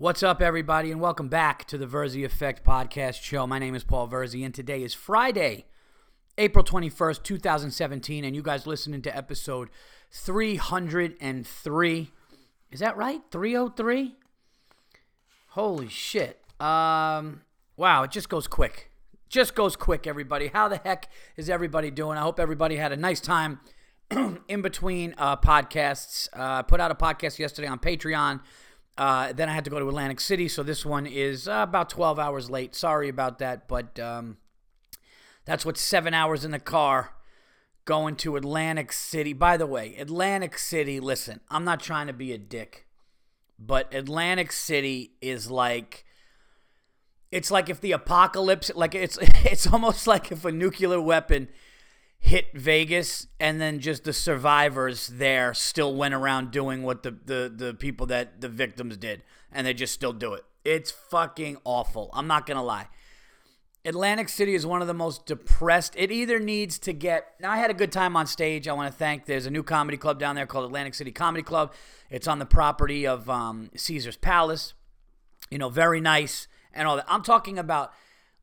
What's up, everybody, and welcome back to the Verzi Effect podcast show. My name is Paul Verzi, and today is Friday, April 21st, 2017, and you guys listening to episode 303. Is that right? 303? Holy shit. Um, wow, it just goes quick. Just goes quick, everybody. How the heck is everybody doing? I hope everybody had a nice time in between uh, podcasts. Uh, put out a podcast yesterday on Patreon. Uh, then I had to go to Atlantic City, so this one is uh, about 12 hours late. Sorry about that, but um, that's what seven hours in the car going to Atlantic City. By the way, Atlantic City, listen, I'm not trying to be a dick, but Atlantic City is like. It's like if the apocalypse, like it's it's almost like if a nuclear weapon hit Vegas and then just the survivors there still went around doing what the, the, the people that the victims did and they just still do it. It's fucking awful. I'm not to lie. Atlantic City is one of the most depressed. It either needs to get. Now, I had a good time on stage. I want to thank. There's a new comedy club down there called Atlantic City Comedy Club. It's on the property of um, Caesar's Palace. You know, very nice and all that. I'm talking about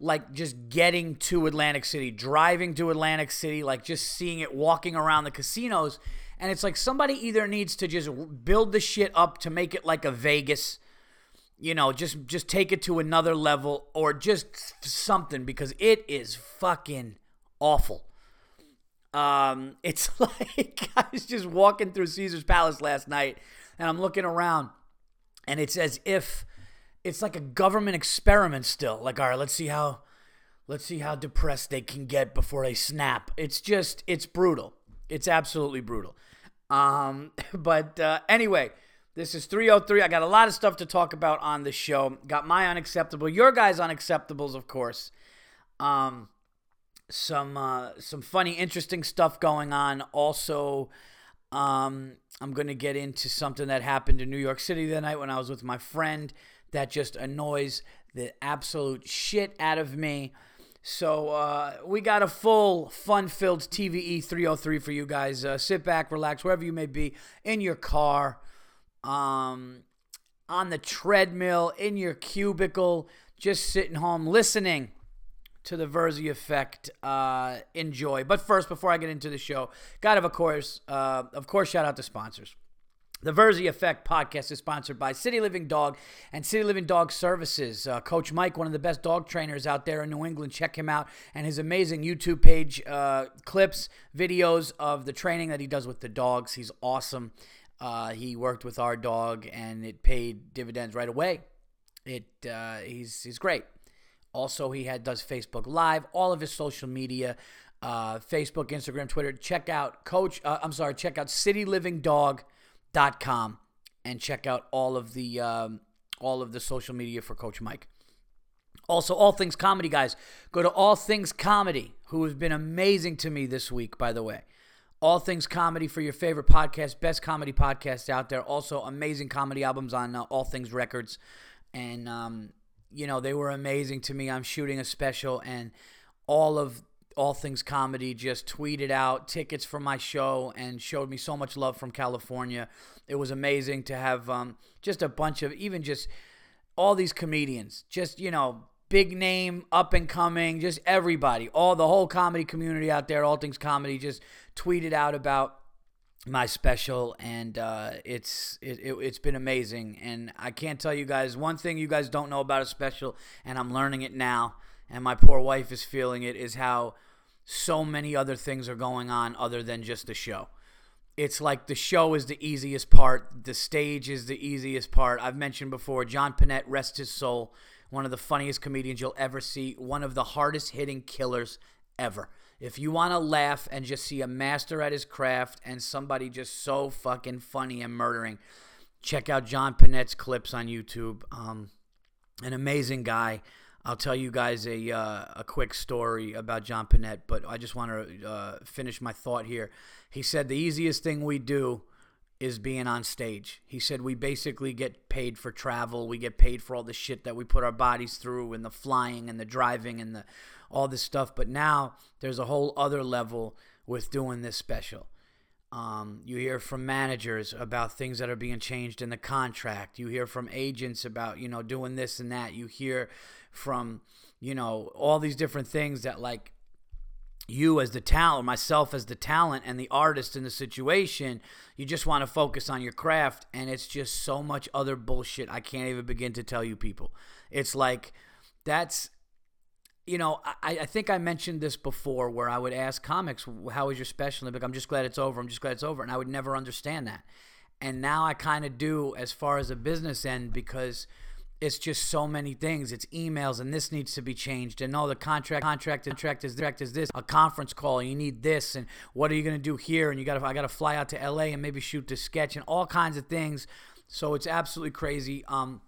like just getting to Atlantic City, driving to Atlantic City, like just seeing it, walking around the casinos. And it's like somebody either needs to just build the shit up to make it like a Vegas, you know, just just take it to another level or just something because it is fucking awful. Um, it's like I was just walking through Caesar's Palace last night and I'm looking around and it's as if it's like a government experiment still. Like, all right, let's see how let's see how depressed they can get before they snap. It's just it's brutal. It's absolutely brutal. Um, but uh, anyway, this is 303. I got a lot of stuff to talk about on the show. Got my unacceptable, your guys' unacceptables, of course. Um, some uh, some funny, interesting stuff going on. Also, um, I'm going to get into something that happened in New York City the night when I was with my friend that just annoys the absolute shit out of me. So uh, we got a full fun-filled TVE 303 for you guys. Uh, sit back, relax, wherever you may be, in your car, um, on the treadmill, in your cubicle, just sitting home listening to the Verzi effect. Uh, enjoy. But first, before I get into the show, gotta of course, uh, of course, shout out to sponsors. The Verzi Effect podcast is sponsored by City Living Dog and City Living Dog Services. Uh, Coach Mike, one of the best dog trainers out there in New England, check him out and his amazing YouTube page uh, clips, videos of the training that he does with the dogs. He's awesome. Uh, he worked with our dog and it paid dividends right away. It uh, he's he's great. Also, he had does Facebook Live, all of his social media, uh, Facebook, Instagram, Twitter. Check out Coach. Uh, I'm sorry. Check out City Living Dog com and check out all of the um, all of the social media for Coach Mike. Also, All Things Comedy, guys. Go to All Things Comedy, who has been amazing to me this week, by the way. All Things Comedy for your favorite podcast, best comedy podcast out there. Also, amazing comedy albums on uh, All Things Records. And, um, you know, they were amazing to me. I'm shooting a special, and all of all Things Comedy just tweeted out tickets for my show and showed me so much love from California. It was amazing to have um, just a bunch of even just all these comedians, just, you know, big name, up and coming, just everybody, all the whole comedy community out there, All Things Comedy, just tweeted out about my special and uh, it's it, it, it's been amazing and i can't tell you guys one thing you guys don't know about a special and i'm learning it now and my poor wife is feeling it is how so many other things are going on other than just the show. It's like the show is the easiest part, the stage is the easiest part. I've mentioned before, John Pinette, rest his soul, one of the funniest comedians you'll ever see, one of the hardest hitting killers ever. If you want to laugh and just see a master at his craft and somebody just so fucking funny and murdering, check out John Pinette's clips on YouTube. Um, an amazing guy. I'll tell you guys a uh, a quick story about John Pinette, but I just want to uh, finish my thought here. He said the easiest thing we do is being on stage. He said we basically get paid for travel, we get paid for all the shit that we put our bodies through, and the flying and the driving and the all this stuff. But now there's a whole other level with doing this special. Um, you hear from managers about things that are being changed in the contract. You hear from agents about, you know, doing this and that. You hear from, you know, all these different things that, like, you as the talent, myself as the talent, and the artist in the situation, you just want to focus on your craft. And it's just so much other bullshit. I can't even begin to tell you people. It's like, that's you know, I, I think I mentioned this before where I would ask comics, how was your special? And like, I'm just glad it's over. I'm just glad it's over. And I would never understand that. And now I kind of do as far as a business end because it's just so many things. It's emails and this needs to be changed. And all the contract, contract, contract is, contract is this. A conference call, you need this. And what are you to do here? And you got to, I got to fly out to LA and maybe shoot this sketch and all kinds of things. So it's absolutely crazy. Um,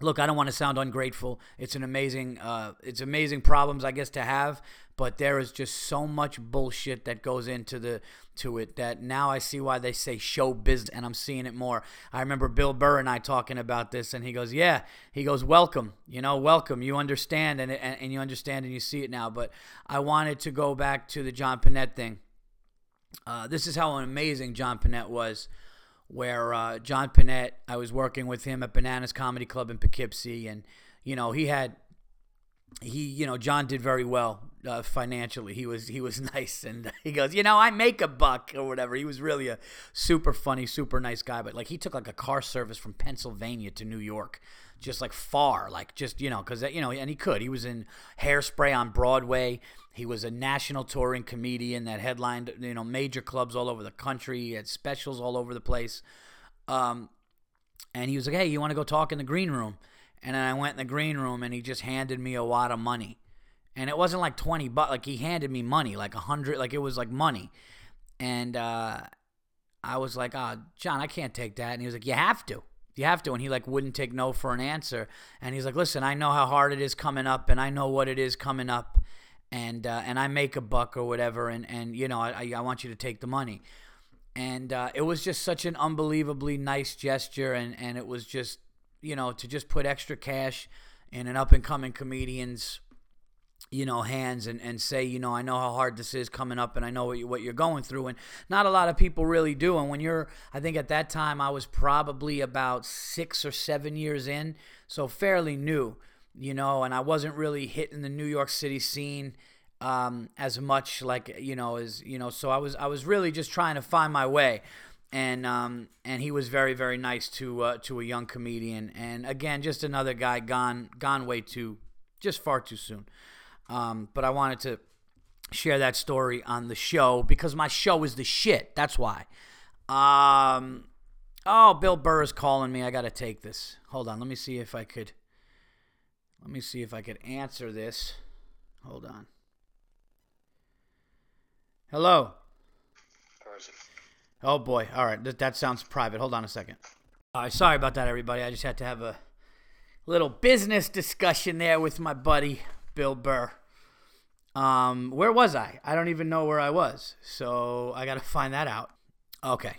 look, I don't want to sound ungrateful. It's an amazing, uh, it's amazing problems, I guess, to have. But there is just so much bullshit that goes into the to it that now I see why they say show business, and I'm seeing it more. I remember Bill Burr and I talking about this, and he goes, "Yeah," he goes, "Welcome, you know, welcome. You understand, and and, and you understand, and you see it now." But I wanted to go back to the John Pinette thing. Uh, this is how amazing John Pinette was where uh, John Pinette, I was working with him at Bananas Comedy Club in Poughkeepsie, and you know he had he you know John did very well uh, financially. He was he was nice, and he goes, you know, I make a buck or whatever. He was really a super funny, super nice guy. But like he took like a car service from Pennsylvania to New York, just like far, like just you know, because you know, and he could. He was in Hairspray on Broadway. He was a national touring comedian that headlined, you know, major clubs all over the country. He had specials all over the place. Um, and he was like, "Hey, you want to go talk in the green room?" And then I went in the green room, and he just handed me a wad of money, and it wasn't like twenty bucks. Like he handed me money, like a hundred, like it was like money. And uh, I was like, "Ah, oh, John, I can't take that." And he was like, "You have to." You have to, and he like wouldn't take no for an answer. And he's like, "Listen, I know how hard it is coming up, and I know what it is coming up, and uh, and I make a buck or whatever, and and you know I I want you to take the money, and uh, it was just such an unbelievably nice gesture, and and it was just you know to just put extra cash in an up and coming comedian's you know hands and, and say you know I know how hard this is coming up and I know what, you, what you're going through and not a lot of people really do and when you're I think at that time I was probably about six or seven years in so fairly new you know, and I wasn't really hitting the New York City scene um, as much, like you know, as you know. So I was I was really just trying to find my way, and um, and he was very very nice to uh, to a young comedian, and again, just another guy gone gone way too, just far too soon. Um, but I wanted to share that story on the show because my show is the shit. That's why. Um, oh, Bill Burr is calling me. I got to take this. Hold on. Let me see if I could. Let me see if I could answer this. Hold on. Hello. Oh boy. All right. That, that sounds private. Hold on a second. Uh, sorry about that, everybody. I just had to have a little business discussion there with my buddy Bill Burr. Um, where was I? I don't even know where I was. So I got to find that out. Okay.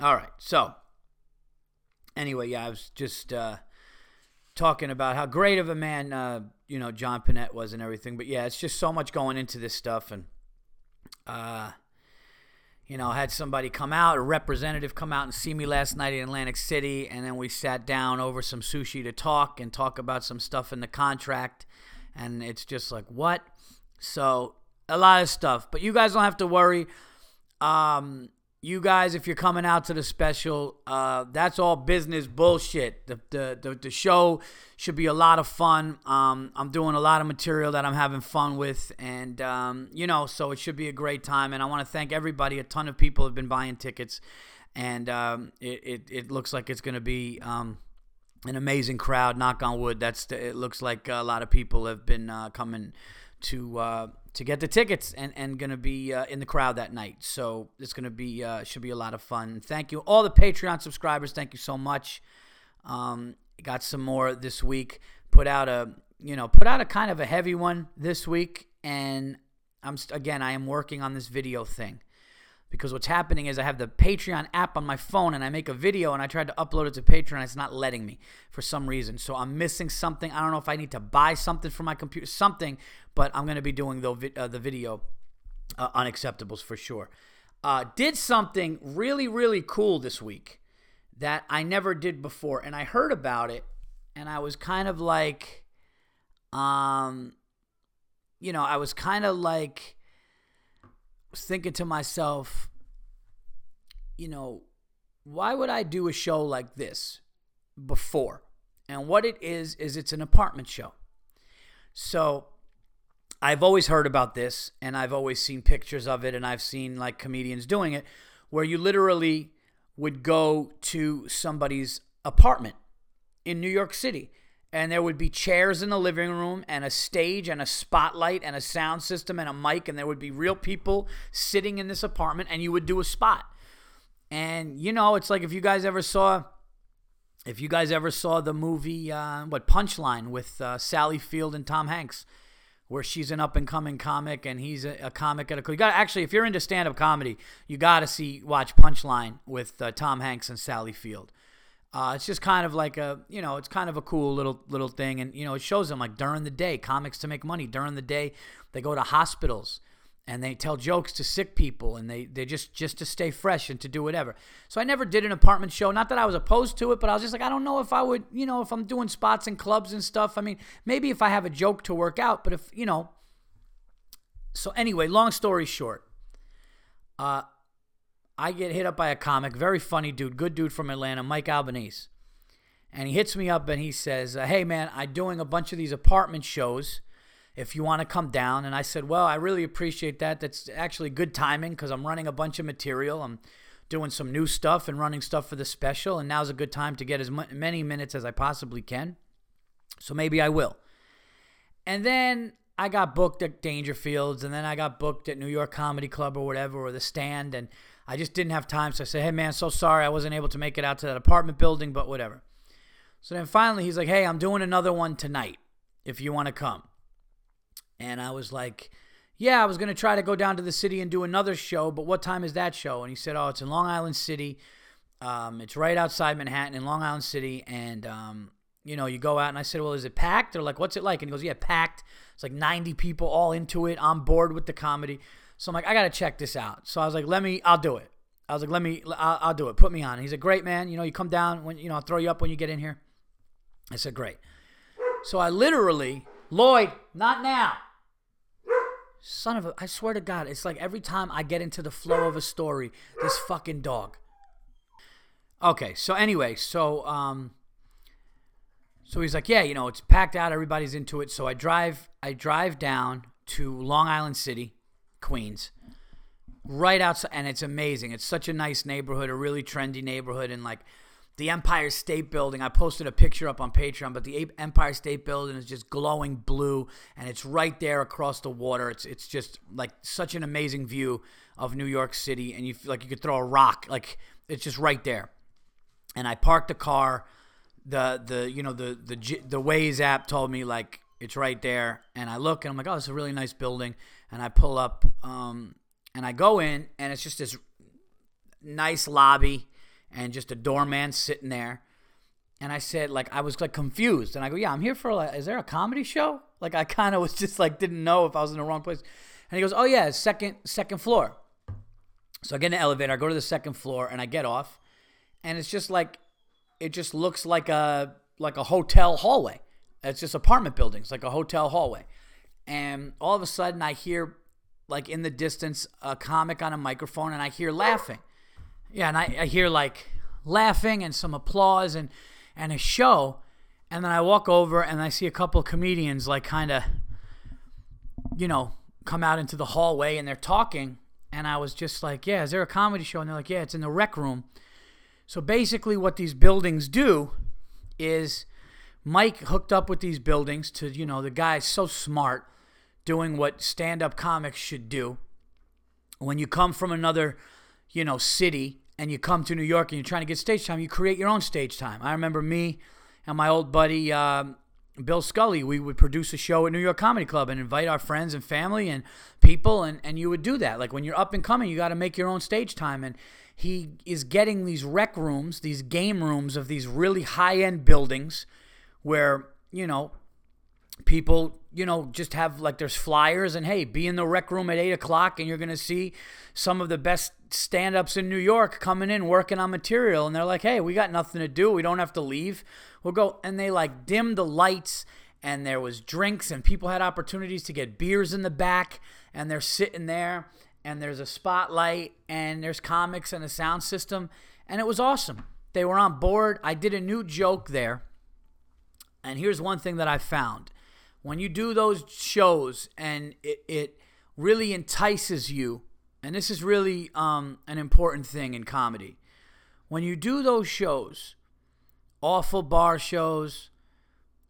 All right. So, anyway, yeah, I was just uh, talking about how great of a man uh, you know John Pinette was and everything. But yeah, it's just so much going into this stuff, and uh, you know, I had somebody come out, a representative come out and see me last night in Atlantic City, and then we sat down over some sushi to talk and talk about some stuff in the contract, and it's just like what? So a lot of stuff, but you guys don't have to worry. Um, you guys, if you're coming out to the special, uh, that's all business bullshit. The, the, the, the, show should be a lot of fun. Um, I'm doing a lot of material that I'm having fun with, and um, you know, so it should be a great time. And I want to thank everybody. A ton of people have been buying tickets, and um, it, it, it looks like it's going to be um, an amazing crowd. Knock on wood. That's the, it. Looks like a lot of people have been uh, coming to uh, to get the tickets and, and to be uh, in the crowd that night. So it's to be uh, should be a lot of fun. Thank you all the Patreon subscribers. Thank you so much. Um, got some more this week. Put out a you know put out a kind of a heavy one this week, and I'm again I am working on this video thing because what's happening is I have the Patreon app on my phone and I make a video and I tried to upload it to Patreon. It's not letting me for some reason. So I'm missing something. I don't know if I need to buy something for my computer, something, but I'm going to be doing the, uh, the video uh, unacceptables for sure. uh, did something really, really cool this week that I never did before. And I heard about it and I was kind of like, um, you know, I was kind of like thinking to myself, you know, why would I do a show like this before? And what it is, is it's an apartment show. So I've always heard about this and I've always seen pictures of it and I've seen like comedians doing it where you literally would go to somebody's apartment in New York City and there would be chairs in the living room and a stage and a spotlight and a sound system and a mic and there would be real people sitting in this apartment and you would do a spot. And you know, it's like if you guys ever saw if you guys ever saw the movie uh, what Punchline with uh, Sally Field and Tom Hanks where she's an up and coming comic and he's a, a comic at a you got actually if you're into stand up comedy, you got to see watch Punchline with uh, Tom Hanks and Sally Field. Uh, it's just kind of like a you know it's kind of a cool little little thing. And you know it shows them like during the day comics to make money. During the day they go to hospitals and they tell jokes to sick people and they they just just to stay fresh and to do whatever. So i never did an apartment show. Not that i was opposed to it but i was just like i don't know if i would you know if i'm doing spots and clubs and stuff. I mean maybe if i have a joke to work out but if you know. So anyway long story short uh i get hit up by a comic very funny dude good dude from atlanta mike albanese. And he hits me up and he says uh, hey man i'm doing a bunch of these apartment shows if you want to come down. And I said, Well, I really appreciate that. That's actually good timing because I'm running a bunch of material. I'm doing some new stuff and running stuff for the special. And now's a good time to get as many minutes as I possibly can. So maybe I will. And then I got booked at Dangerfields, and then I got booked at New York Comedy Club or whatever, or the stand. And I just didn't have time. So I said, Hey, man, so sorry I wasn't able to make it out to that apartment building, but whatever. So then finally he's like, Hey, I'm doing another one tonight if you want to come. And I was like, yeah, I was going to try to go down to the city and do another show, but what time is that show? And he said, oh, it's in Long Island City. Um, it's right outside Manhattan in Long Island City. And, um, you know, you go out and I said, well, is it packed? Or like, what's it like? And he goes, yeah, packed. It's like 90 people all into it, on board with the comedy. So I'm like, I got to check this out. So I was like, let me, I'll do it. I was like, let me, I'll, I'll do it. Put me on. And he's a great man. You know, you come down when, you know, I'll throw you up when you get in here. I said, great. So I literally, Lloyd, not now. Son of a, I swear to God, it's like every time I get into the flow of a story, this fucking dog. Okay, so anyway, so um, so he's like, yeah, you know, it's packed out, everybody's into it. So I drive, I drive down to Long Island City, Queens, right outside, and it's amazing. It's such a nice neighborhood, a really trendy neighborhood, and like the Empire State Building. I posted a picture up on Patreon, but the Empire State Building is just glowing blue, and it's right there across the water. It's it's just like such an amazing view of New York City, and you feel like you could throw a rock, like it's just right there. And I parked the car. The the you know the the the Waze app told me like it's right there, and I look and I'm like, oh, it's a really nice building, and I pull up, um, and I go in, and it's just this nice lobby and just a doorman sitting there. And I said, like, I was like confused. And I go, yeah, I'm here for like, is there a comedy show? Like, I kind of was just like, didn't know if I was in the wrong place. And he goes, oh yeah, second second floor. So I get in the elevator, I go to the second floor, and I get off, and it's just like, it just looks like a like a hotel hallway. It's just apartment buildings, like a hotel hallway. And all of a sudden, I hear, like in the distance, a comic on a microphone, and I hear laughing. Yeah, and I, I hear like laughing and some applause and and a show, and then I walk over and I see a couple comedians like kind of, you know, come out into the hallway and they're talking, and I was just like, yeah, is there a comedy show? And they're like, yeah, it's in the rec room. So basically, what these buildings do is Mike hooked up with these buildings to, you know, the guy's so smart doing what stand up comics should do. When you come from another, you know, city and you come to New York and you're trying to get stage time, you create your own stage time. I remember me and my old buddy um, Bill Scully, we would produce a show at New York Comedy Club and invite our friends and family and people, and, and you would do that. Like when you're up and coming, you got to make your own stage time. And he is getting these rec rooms, these game rooms of these really high end buildings where, you know, people, you know, just have like there's flyers and hey, be in the rec room at eight o'clock and you're gonna see some of the best stand ups in New York coming in working on material. And they're like, hey, we got nothing to do. We don't have to leave. We'll go. And they like dim the lights and there was drinks and people had opportunities to get beers in the back and they're sitting there and there's a spotlight and there's comics and a sound system and it was awesome. They were on board. I did a new joke there. And here's one thing that I found when you do those shows and it, it really entices you, and this is really um, an important thing in comedy, when you do those shows, awful bar shows,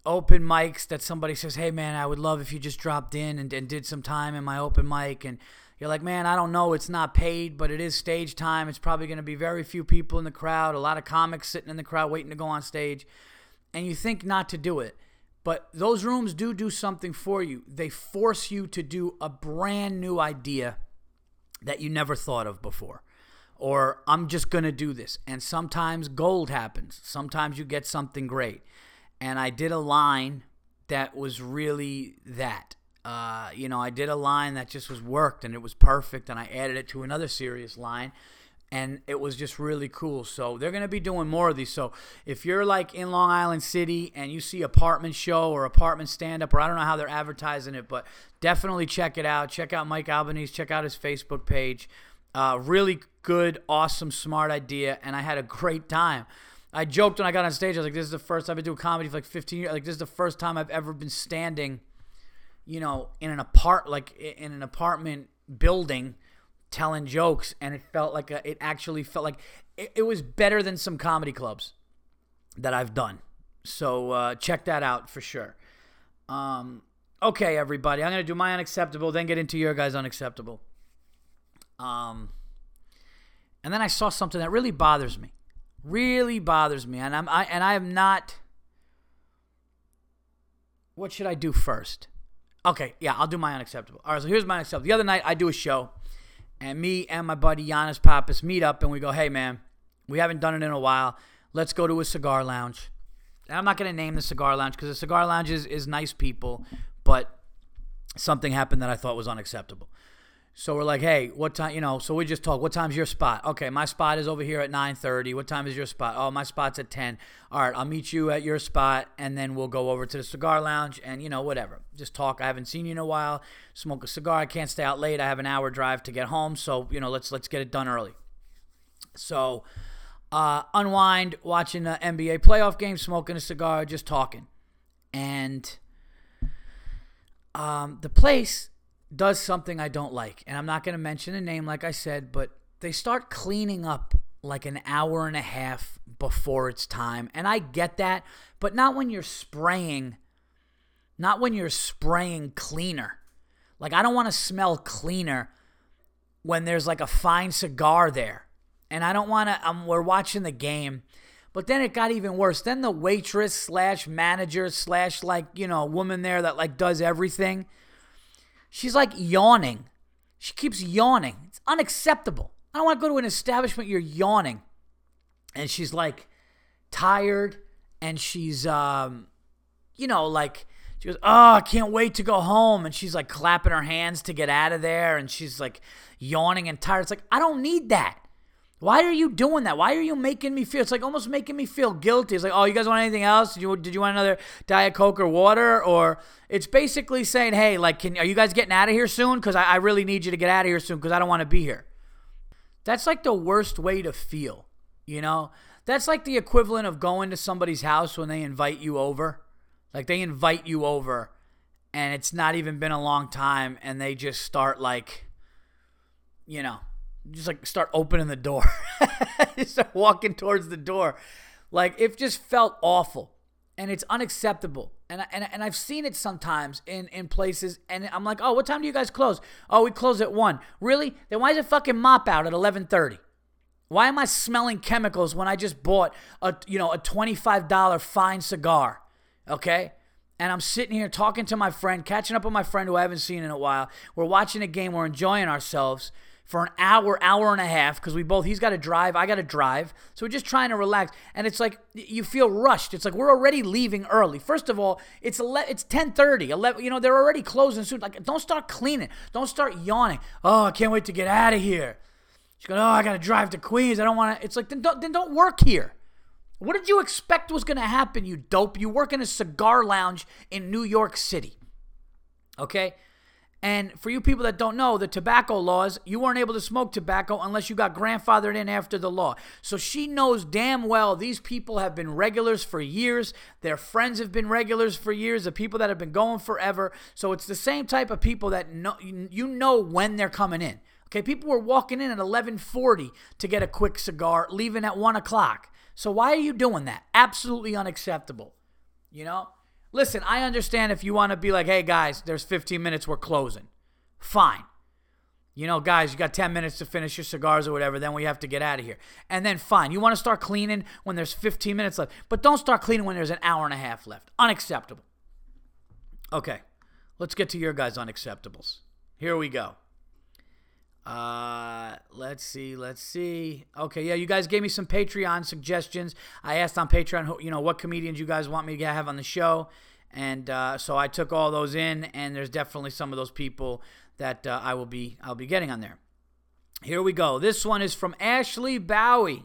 open mics that somebody says, hey man, I would love if you just dropped in and, and did some time in my open mic, and you're like, man, I don't know, it's not paid, but it is stage time. It's probably going to be very few people in the crowd, a lot of comics sitting in the crowd waiting to go on stage, and you think not to do it but those rooms do do something for you. They force you to do a brand new idea that you never thought of before. Or I'm just going to do this. And sometimes gold happens. Sometimes you get something great. And I did a line that was really that. Uh, you know, I did a line that just was worked and it was perfect. And I added it to another serious line and it was just really cool. So they're going to be doing more of these. So if you're like in Long Island City and you see apartment show or apartment stand up or I don't know how they're advertising it, but definitely check it out. Check out Mike Albanese, check out his Facebook page. Uh, really good, awesome, smart idea and I had a great time. I joked when I got on stage. I was like, "This is the first I've been doing comedy for like 15 years. Like this is the first time I've ever been standing, you know, in an apart like in an apartment building telling jokes, and it felt like a, it actually felt like it, it, was better than some comedy clubs that I've done. So uh, check that out for sure. Um, okay, everybody, I'm gonna do my unacceptable, then get into your guys' unacceptable. Um, and then I saw something that really bothers me, really bothers me, and I'm I and I am not. What should I do first? Okay, yeah, I'll do my unacceptable. All right, so here's my unacceptable. The other night I do a show and me and my buddy Yannis Pappas meet up and we go, hey man, we haven't done it in a while. Let's go to a cigar lounge. And I'm not going to name the cigar lounge because the cigar lounge is, is nice people, but something happened that I thought was unacceptable. So we're like, hey, what time? You know, so we just talk. What time's your spot? Okay, my spot is over here at 9:30. What time is your spot? Oh, my spot's at 10. All right, I'll meet you at your spot, and then we'll go over to the cigar lounge, and you know, whatever. Just talk. I haven't seen you in a while. Smoke a cigar. I can't stay out late. I have an hour drive to get home, so you know, let's let's get it done early. So, uh, unwind, watching the NBA playoff game, smoking a cigar, just talking, and um, the place does something I don't like. And I'm not going to mention a name, like I said, but they start cleaning up like an hour and a half before it's time. And I get that, but not when you're spraying, not when you're spraying cleaner. Like, I don't want to smell cleaner when there's like a fine cigar there. And I don't want to, um, we're watching the game. But then it got even worse. Then the waitress slash manager slash like, you know, woman there that like does everything She's like yawning. She keeps yawning. It's unacceptable. I don't want to go to an establishment you're yawning. And she's like tired and she's um you know like she goes, "Oh, I can't wait to go home." And she's like clapping her hands to get out of there and she's like yawning and tired. It's like, "I don't need that." Why are you doing that? Why are you making me feel? It's like almost making me feel guilty. It's like, oh, you guys want anything else? Did you did you want another diet coke or water? Or it's basically saying, hey, like, can are you guys getting out of here soon? Because I, I really need you to get out of here soon because I don't want to be here. That's like the worst way to feel. You know, that's like the equivalent of going to somebody's house when they invite you over. Like they invite you over, and it's not even been a long time, and they just start like, you know just like start opening the door, just start walking towards the door. Like it just felt awful, and it's unacceptable. And I, and and I've seen it sometimes in in places, and I'm like, oh, what time do you guys close? Oh, we close at one. Really? Then why is it fucking mop out at 11:30? Why am I smelling chemicals when I just bought a you know a $25 fine cigar? Okay. And I'm sitting here talking to my friend, catching up with my friend who I haven't seen in a while. We're watching a game, we're enjoying ourselves for an hour, hour and a half because we both he's got to drive, I got to drive. So we're just trying to relax, and it's like you feel rushed. It's like we're already leaving early. First of all, it's 11, it's 10:30, 11. You know they're already closing soon. Like don't start cleaning, don't start yawning. Oh, I can't wait to get out of here. She's going, oh, I got to drive to Queens. I don't want to. It's like then don't, then don't work here. What did you expect was going to happen, you dope? You work in a cigar lounge in New York City. Okay? And for you people that don't know, the tobacco laws, you weren't able to smoke tobacco unless you got grandfathered in after the law. So she knows damn well these people have been regulars for years. Their friends have been regulars for years, the people that have been going forever. So it's the same type of people that know, you know when they're coming in. Okay, people were walking in at 11:40 to get a quick cigar, leaving at one o'clock. So why are you doing that? Absolutely unacceptable. You know? Listen, I understand if you want to be like, hey guys, there's 15 minutes, we're closing. Fine. You know, guys, you got 10 minutes to finish your cigars or whatever, then we have to get out of here. And then fine. You want to start cleaning when there's 15 minutes left, but don't start cleaning when there's an hour and a half left. Unacceptable. Okay, let's get to your guys' unacceptables. Here we go. Uh, let's see, let's see. Okay, yeah, you guys gave me some Patreon suggestions. I asked on Patreon, you know, what comedians you guys want me to have on the show, and uh, so I took all those in, and there's definitely some of those people that uh, I will be I'll be getting on there. Here we go. This one is from Ashley Bowie.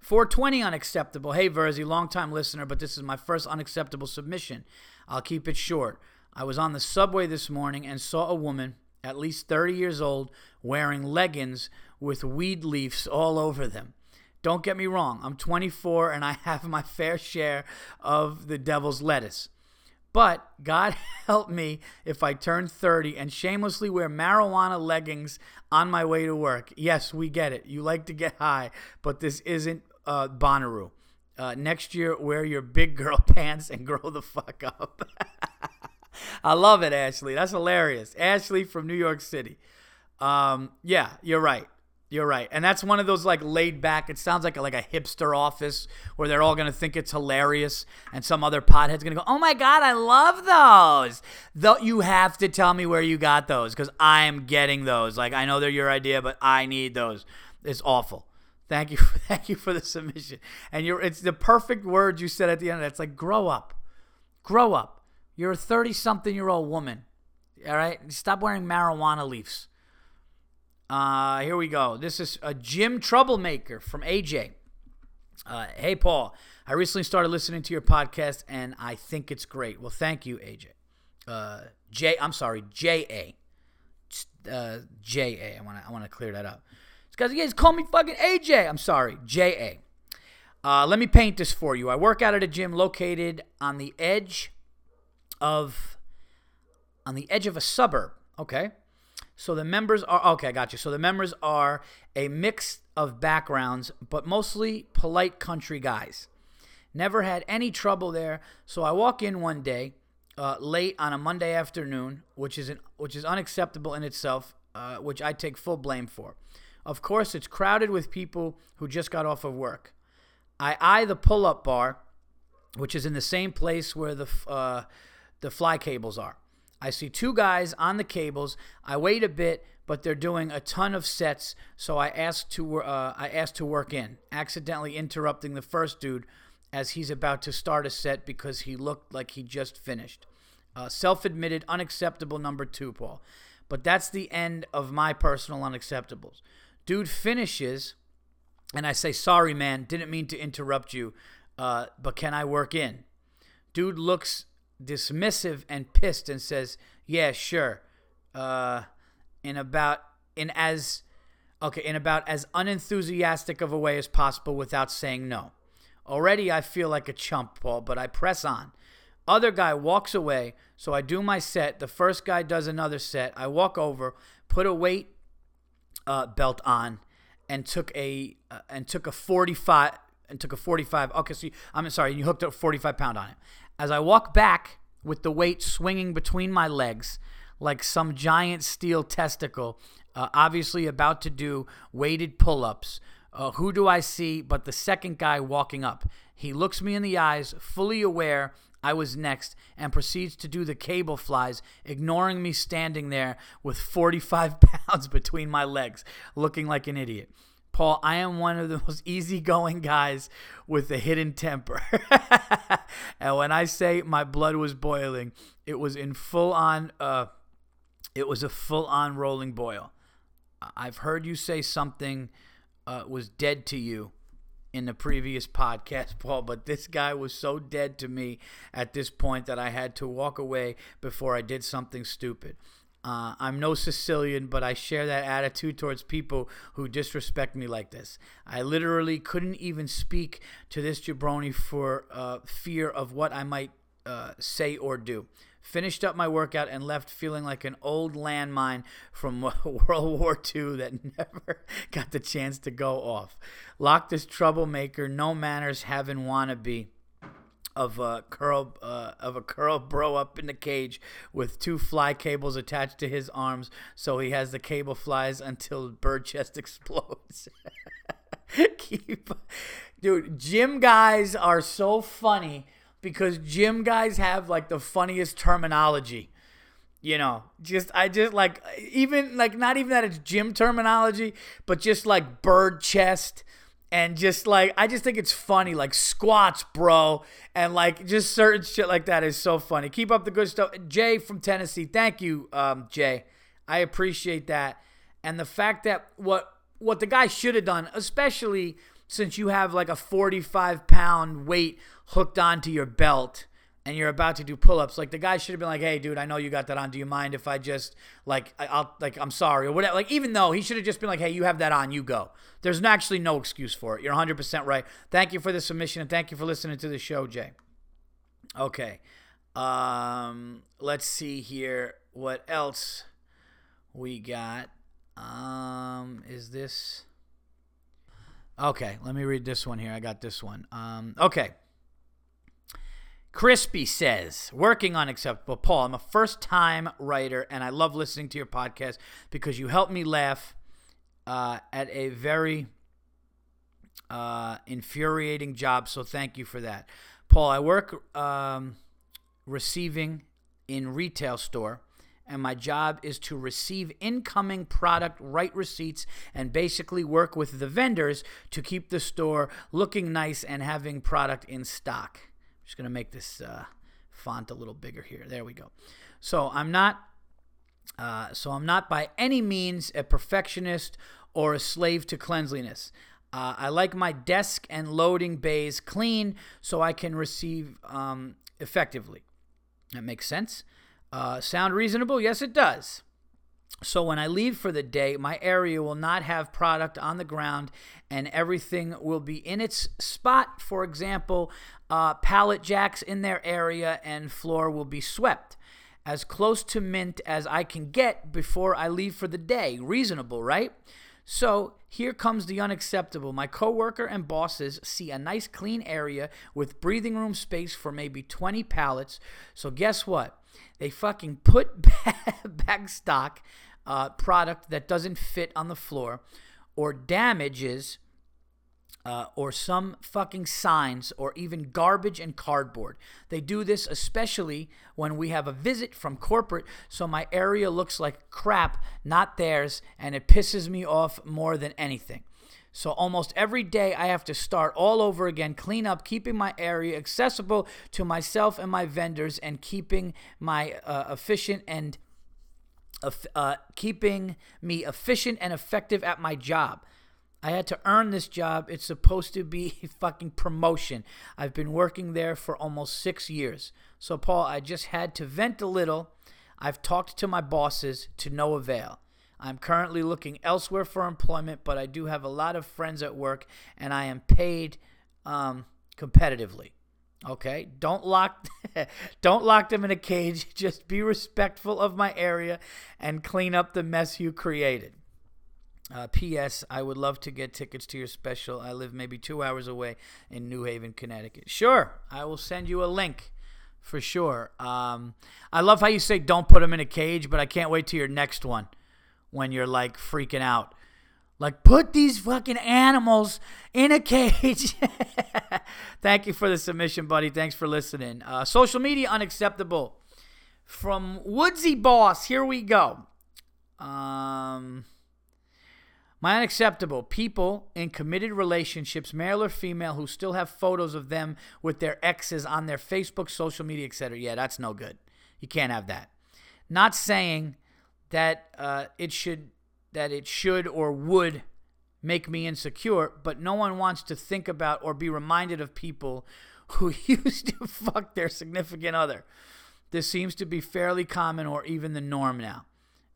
420 unacceptable. Hey Verzi, long-time listener, but this is my first unacceptable submission. I'll keep it short. I was on the subway this morning and saw a woman at least 30 years old, wearing leggings with weed leaves all over them. Don't get me wrong, I'm 24 and I have my fair share of the devil's lettuce. But God help me if I turn 30 and shamelessly wear marijuana leggings on my way to work. Yes, we get it. You like to get high, but this isn't uh, Bonnaroo. Uh, next year, wear your big girl pants and grow the fuck up. I love it, Ashley. That's hilarious. Ashley from New York City. Um, yeah, you're right. You're right. And that's one of those like laid back, it sounds like a, like a hipster office where they're all going to think it's hilarious and some other pothead's going to go, "Oh my god, I love those." Though you have to tell me where you got those cuz I am getting those. Like I know they're your idea, but I need those. It's awful. Thank you. Thank you for the submission. And you're it's the perfect words you said at the end. It's like grow up. Grow up. You're a 30 something year old woman. All right? Stop wearing marijuana leaves. Uh, here we go. This is a Gym Troublemaker from AJ. Uh, hey, Paul. I recently started listening to your podcast and I think it's great. Well, thank you, AJ. Uh, J, I'm sorry, JA. Uh, JA. I want to I want to clear that up. Because guys call me fucking AJ. I'm sorry, JA. Uh, let me paint this for you. I work out at a gym located on the edge of on the edge of a suburb. Okay. So the members are okay, I got you. So the members are a mix of backgrounds, but mostly polite country guys. Never had any trouble there. So I walk in one day, uh, late on a Monday afternoon, which is an, which is unacceptable in itself, uh, which I take full blame for. Of course, it's crowded with people who just got off of work. I eye the pull-up bar, which is in the same place where the uh, the fly cables are. I see two guys on the cables. I wait a bit, but they're doing a ton of sets, so I asked to uh, I asked to work in, accidentally interrupting the first dude as he's about to start a set because he looked like he just finished. Uh, self-admitted unacceptable number two, Paul. But that's the end of my personal unacceptables. Dude finishes, and I say, "Sorry, man, didn't mean to interrupt you, uh, but can I work in?" Dude looks dismissive and pissed and says, "Yeah, sure." Uh, in about in as okay, in about as unenthusiastic of a way as possible without saying no. Already I feel like a chump, Paul, but I press on. Other guy walks away, so I do my set. The first guy does another set. I walk over, put a weight uh, belt on, and took a uh, and took a 45 and took a 45. Okay, so you, I'm sorry, you hooked a 45 pound on it. As I walk back with the weight swinging between my legs like some giant steel testicle, uh, obviously about to do weighted pull ups, uh, who do I see but the second guy walking up? He looks me in the eyes, fully aware I was next and proceeds to do the cable flies, ignoring me standing there with 45 pounds between my legs, looking like an idiot. Paul, I am one of the most easygoing guys with a hidden temper. and when I say my blood was boiling, it was in full on uh it was a full on rolling boil. I've heard you say something uh, was dead to you in the previous podcast, Paul, but this guy was so dead to me at this point that I had to walk away before I did something stupid. Uh, I'm no Sicilian, but I share that attitude towards people who disrespect me like this. I literally couldn't even speak to this jabroni for uh, fear of what I might uh, say or do finished up my workout, and left feeling like an old landmine from World War II that never got the chance to go off. Locked this troublemaker, no manners having wannabe of a curl uh, of a curl bro up in the cage with two fly cables attached to his arms, so he has the cable flies until bird chest explodes. Keep, dude, gym guys are so funny because gym guys have like the funniest terminology. You know, just I just like even like not even that it's gym terminology, but just like bird chest and just like I just think it's funny, like squats, bro, and like just certain shit like that is so funny. Keep up the good stuff, Jay from Tennessee. Thank you, um, Jay. I appreciate that, and the fact that what what the guy should have done, especially since you have like a 45 pound weight hooked onto your belt and you're about to do pull-ups like the guy should have been like hey dude i know you got that on. Do you mind if i just like i'll like i'm sorry or whatever. Like even though he should have just been like hey you have that on you go. There's actually no excuse for it. You're 100% right. Thank you for the submission and thank you for listening to the show jay. Okay um let's see here what else we got. Um is this okay let me read this one here. I got this one. Um okay Crispy says, working on acceptable. Paul, I'm a first time writer and I love listening to your podcast because you help me laugh uh, at a very uh, infuriating job. So thank you for that. Paul, I work um, receiving in retail store and my job is to receive incoming product, write receipts, and basically work with the vendors to keep the store looking nice and having product in stock just going to make this uh, font a little bigger here. There we go. So I'm not uh, so I'm not by any means a perfectionist or a slave to cleanliness. Uh, I like my desk and loading bays clean so I can receive um, effectively. That makes sense. Uh, sound reasonable? Yes, it does. So when I leave for the day, my area will not have product on the ground and everything will be in its spot. For example, uh, pallet jacks in their area and floor will be swept. As close to mint as I can get before I leave for the day. Reasonable, right? So here comes the unacceptable. My coworker and bosses see a nice clean area with breathing room space for maybe 20 pallets. So guess what? They fucking put back stock uh, product that doesn't fit on the floor or damages uh, or some fucking signs or even garbage and cardboard. They do this especially when we have a visit from corporate, so my area looks like crap, not theirs, and it pisses me off more than anything. So almost every day I have to start all over again, clean up, keeping my area accessible to myself and my vendors, and keeping my uh, efficient and uh, keeping me efficient and effective at my job. I had to earn this job. It's supposed to be a fucking promotion. I've been working there for almost six years. So, Paul, I just had to vent a little. I've talked to my bosses to no avail. I'm currently looking elsewhere for employment, but I do have a lot of friends at work, and I am paid um, competitively. Okay, don't lock, don't lock them in a cage. Just be respectful of my area and clean up the mess you created. Uh, P.S. I would love to get tickets to your special. I live maybe two hours away in New Haven, Connecticut. Sure, I will send you a link for sure. Um, I love how you say don't put them in a cage, but I can't wait to your next one when you're like freaking out. Like, put these fucking animals in a cage. Thank you for the submission, buddy. Thanks for listening. Uh, social media unacceptable. From Woodsy Boss, here we go. Um, my unacceptable people in committed relationships, male or female, who still have photos of them with their exes on their Facebook, social media, etc. Yeah, that's no good. You can't have that. Not saying that uh, it should that it should or would make me insecure, but no one wants to think about or be reminded of people who used to fuck their significant other. This seems to be fairly common or even the norm now.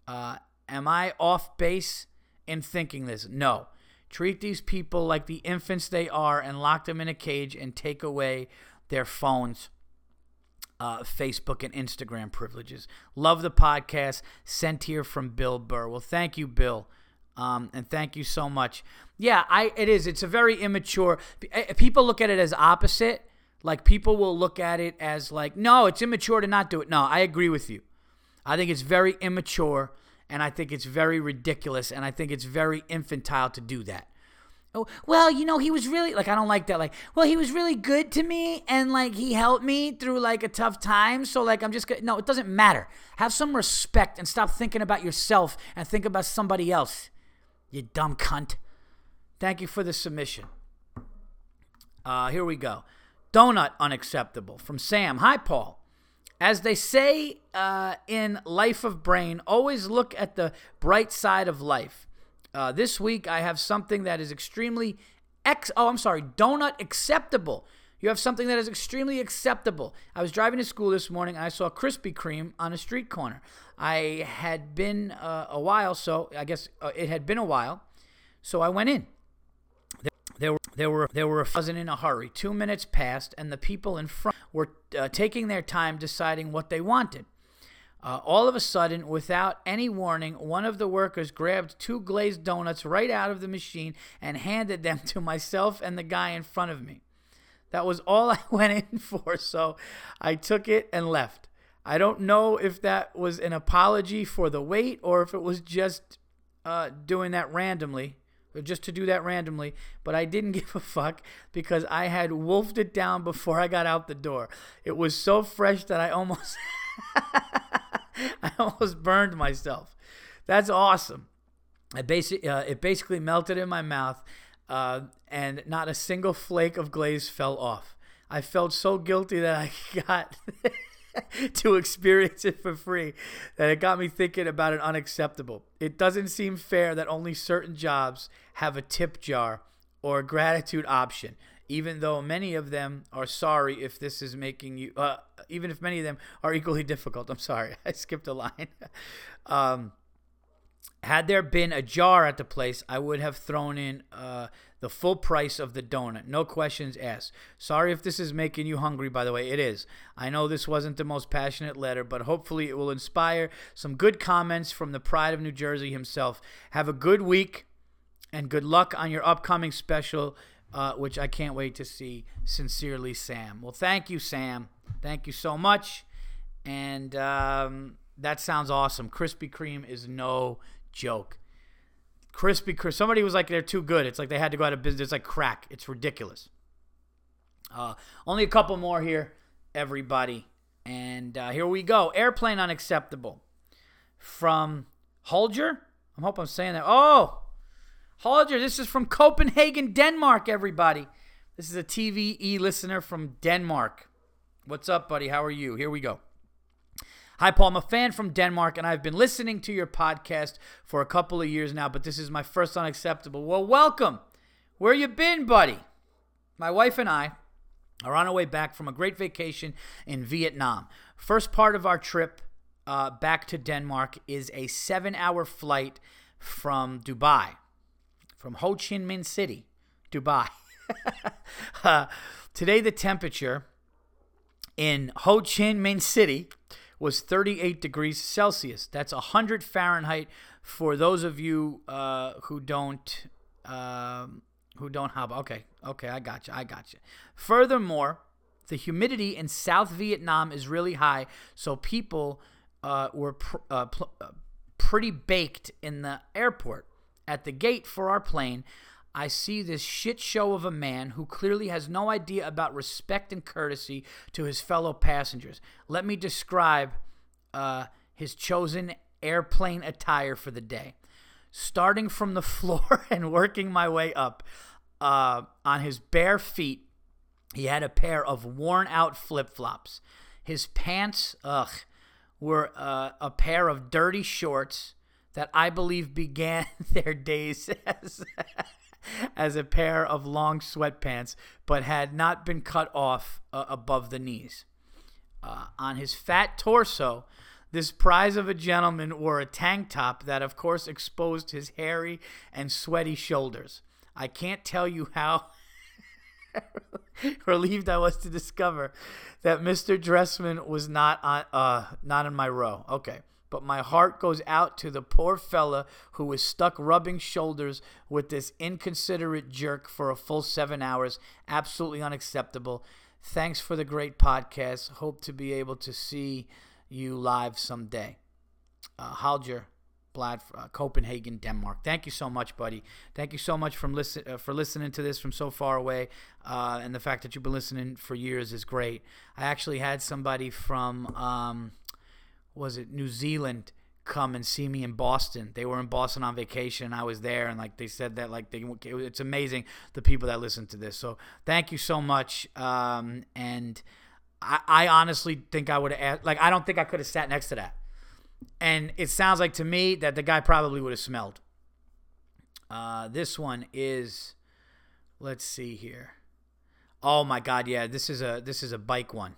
Uh, am I off base in thinking this? No. Treat these people like the infants they are and lock them in a cage and take away their phones uh, Facebook and Instagram privileges. Love the podcast. Sent here from Bill Burr. Well, thank you, Bill. Um, and thank you so much. Yeah, I it is. It's a very immature. Eh, people look at it as opposite. Like people will look at it as like, no, it's immature to not do it. No, I agree with you. I think it's very immature, and I think it's very ridiculous, and I think it's very infantile to do that oh, well, you know, he was really like I don't like that. Like, well, he was really good to me, and like he helped me through like a tough time. So like I'm just gonna no, it doesn't matter. Have some respect and stop thinking about yourself and think about somebody else. You dumb cunt. Thank you for the submission. Uh, here we go. Donut unacceptable from Sam. Hi, Paul. As they say uh, in Life of Brian, always look at the bright side of life. Uh, this week, I have something that is extremely ex. Oh, I'm sorry, donut acceptable. You have something that is extremely acceptable. I was driving to school this morning I saw Krispy Kreme on a street corner. I had been uh, a while, so I guess uh, it had been a while, so I went in. There, were there were there were a dozen in a hurry. Two minutes passed, and the people in front were uh, taking their time deciding what they wanted. Uh, all of a sudden, without any warning, one of the workers grabbed two glazed donuts right out of the machine and handed them to myself and the guy in front of me. That was all I went in for, so I took it and left. I don't know if that was an apology for the wait or if it was just uh, doing that randomly, just to do that randomly, but I didn't give a fuck because I had wolfed it down before I got out the door. It was so fresh that I almost. I almost burned myself. That's awesome. I basic, uh, it basically melted in my mouth, uh, and not a single flake of glaze fell off. I felt so guilty that I got to experience it for free that it got me thinking about it unacceptable. It doesn't seem fair that only certain jobs have a tip jar or a gratitude option even though many of them are sorry if this is making you, uh, even if many of them are equally difficult. I'm sorry, I skipped a line. um, had there been a jar at the place, I would have thrown in uh, the full price of the donut. No questions asked. Sorry if this is making you hungry, by the way. It is. I know this wasn't the most passionate letter, but hopefully it will inspire some good comments from the pride of New Jersey himself. Have a good week and good luck on your upcoming special uh, which I can't wait to see. Sincerely, Sam. Well, thank you, Sam. Thank you so much. And um, that sounds awesome. Krispy Kreme is no joke. Krispy Kreme. Somebody was like, they're too good. It's like they had to go out of business. It's like crack. It's ridiculous. Uh, only a couple more here, everybody. And uh, here we go. Airplane unacceptable. From Holger. I hope I'm saying that. Oh, Holger, this is from Copenhagen, Denmark, everybody. This is a TVE listener from Denmark. What's up, buddy? How are you? Here we go. Hi, Paul. I'm a fan from Denmark, and I've been listening to your podcast for a couple of years now, but this is my first unacceptable. Well, welcome. Where you been, buddy? My wife and I are on our way back from a great vacation in Vietnam. First part of our trip uh, back to Denmark is a seven hour flight from Dubai from Ho Chi Minh City, Dubai. uh, today, the temperature in Ho Chi Minh City was 38 degrees Celsius. That's 100 Fahrenheit for those of you uh, who don't um, who don't have. Okay, okay, I got you. I got you. Furthermore, the humidity in South Vietnam is really high, so people uh, were pr- uh, pl- uh, pretty baked in the airport At the gate for our plane, I see this shit show of a man who clearly has no idea about respect and courtesy to his fellow passengers. Let me describe uh, his chosen airplane attire for the day. Starting from the floor and working my way up uh, on his bare feet, he had a pair of worn out flip flops. His pants, ugh, were uh, a pair of dirty shorts that I believe began their days as, as a pair of long sweatpants, but had not been cut off uh, above the knees. Uh, on his fat torso, this prize of a gentleman wore a tank top that, of course, exposed his hairy and sweaty shoulders. I can't tell you how relieved I was to discover that Mr. Dressman was not on uh not in my row. Okay. But my heart goes out to the poor fella who was stuck rubbing shoulders with this inconsiderate jerk for a full seven hours. Absolutely unacceptable. Thanks for the great podcast. Hope to be able to see you live someday. Uh, Holger, Blad, uh, Copenhagen, Denmark. Thank you so much, buddy. Thank you so much from listen, uh, for listening to this from so far away. Uh, and the fact that you've been listening for years is great. I actually had somebody from, um, was it New Zealand, come and see me in Boston. They were in Boston on vacation, and I was there, and like they said that like they, it's amazing the people that listen to this. So thank you so much. Um, and I, I honestly think I would have like I don't think I could have sat next to that. And it sounds like to me that the guy probably would have smelled. Uh, this one is, let's see here. Oh my God, yeah, this is a this is a bike one.